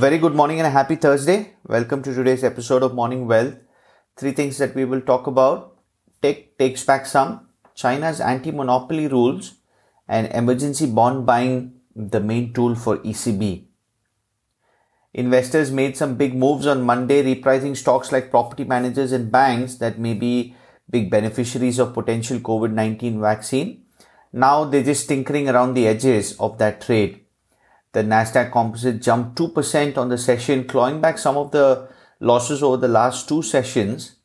very good morning and a happy Thursday. Welcome to today's episode of Morning Wealth. Three things that we will talk about. Tech takes back some, China's anti-monopoly rules, and emergency bond buying the main tool for ECB. Investors made some big moves on Monday, repricing stocks like property managers and banks that may be big beneficiaries of potential COVID-19 vaccine. Now they're just tinkering around the edges of that trade. The Nasdaq Composite jumped 2% on the session, clawing back some of the losses over the last two sessions.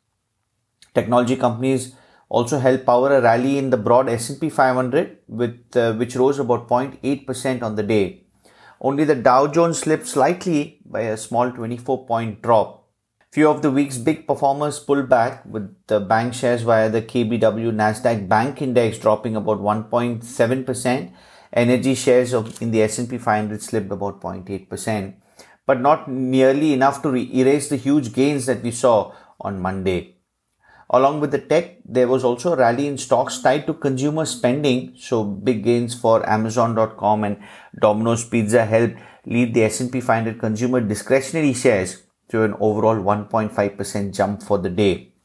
Technology companies also helped power a rally in the broad S&P 500 with uh, which rose about 0.8% on the day. Only the Dow Jones slipped slightly by a small 24 point drop. Few of the week's big performers pulled back with the bank shares via the KBW Nasdaq Bank Index dropping about 1.7%. Energy shares in the S&P 500 slipped about 0.8%, but not nearly enough to re- erase the huge gains that we saw on Monday. Along with the tech, there was also a rally in stocks tied to consumer spending. So big gains for Amazon.com and Domino's Pizza helped lead the S&P 500 consumer discretionary shares to an overall 1.5% jump for the day.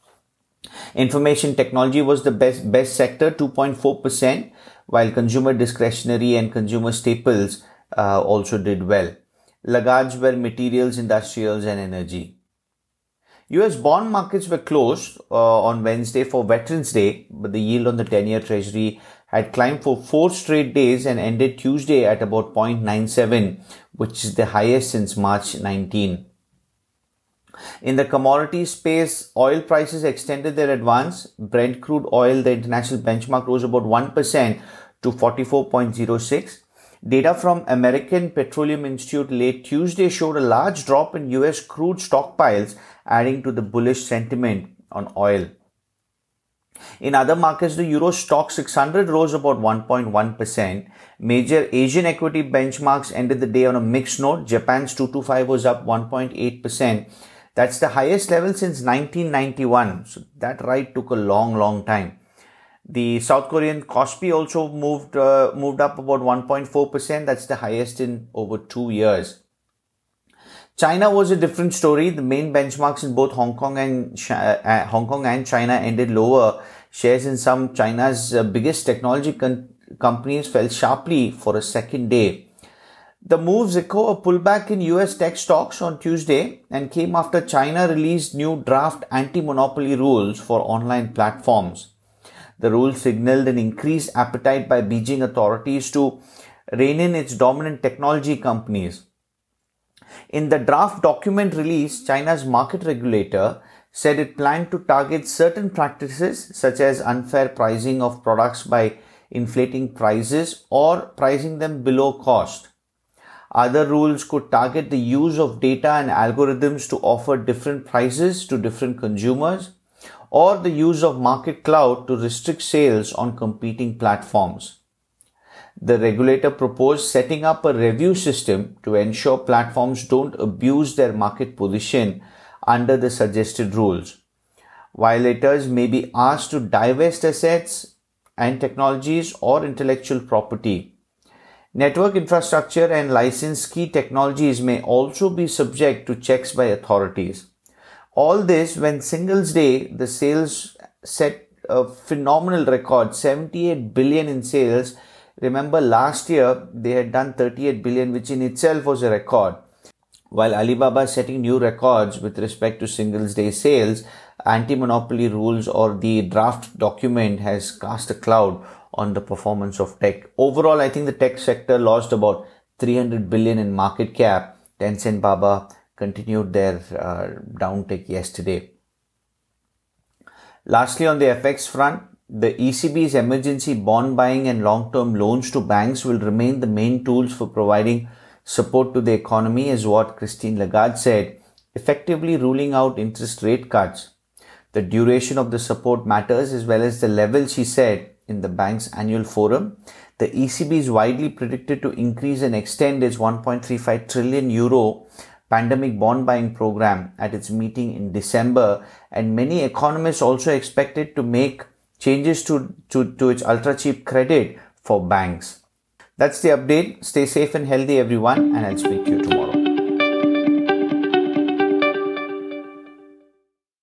Information technology was the best, best sector, 2.4%, while consumer discretionary and consumer staples uh, also did well. Laggards were materials, industrials and energy. US bond markets were closed uh, on Wednesday for Veterans Day, but the yield on the 10 year treasury had climbed for four straight days and ended Tuesday at about 0.97, which is the highest since March 19. In the commodity space, oil prices extended their advance. Brent crude oil, the international benchmark, rose about 1% to 44.06. Data from American Petroleum Institute late Tuesday showed a large drop in US crude stockpiles, adding to the bullish sentiment on oil. In other markets, the Euro Stoxx 600 rose about 1.1%. Major Asian equity benchmarks ended the day on a mixed note. Japan's 225 was up 1.8%. That's the highest level since 1991. So that ride took a long, long time. The South Korean Kospi also moved uh, moved up about 1.4%. That's the highest in over two years. China was a different story. The main benchmarks in both Hong Kong and uh, Hong Kong and China ended lower. Shares in some China's uh, biggest technology con- companies fell sharply for a second day. The moves echo a pullback in US tech stocks on Tuesday and came after China released new draft anti-monopoly rules for online platforms. The rules signaled an increased appetite by Beijing authorities to rein in its dominant technology companies. In the draft document released, China's market regulator said it planned to target certain practices such as unfair pricing of products by inflating prices or pricing them below cost. Other rules could target the use of data and algorithms to offer different prices to different consumers or the use of market cloud to restrict sales on competing platforms. The regulator proposed setting up a review system to ensure platforms don't abuse their market position under the suggested rules. Violators may be asked to divest assets and technologies or intellectual property Network infrastructure and licensed key technologies may also be subject to checks by authorities. All this when Singles Day, the sales set a phenomenal record, 78 billion in sales. Remember last year they had done 38 billion, which in itself was a record. While Alibaba is setting new records with respect to Singles Day sales, anti-monopoly rules or the draft document has cast a cloud on the performance of tech. Overall, I think the tech sector lost about 300 billion in market cap. Tencent Baba continued their uh, downtick yesterday. Lastly, on the FX front, the ECB's emergency bond buying and long-term loans to banks will remain the main tools for providing support to the economy is what Christine Lagarde said, effectively ruling out interest rate cuts. The duration of the support matters as well as the level, she said, in the bank's annual forum. The ECB is widely predicted to increase and extend its 1.35 trillion euro pandemic bond buying program at its meeting in December, and many economists also expect it to make changes to, to, to its ultra cheap credit for banks. That's the update. Stay safe and healthy, everyone, and I'll speak to you tomorrow.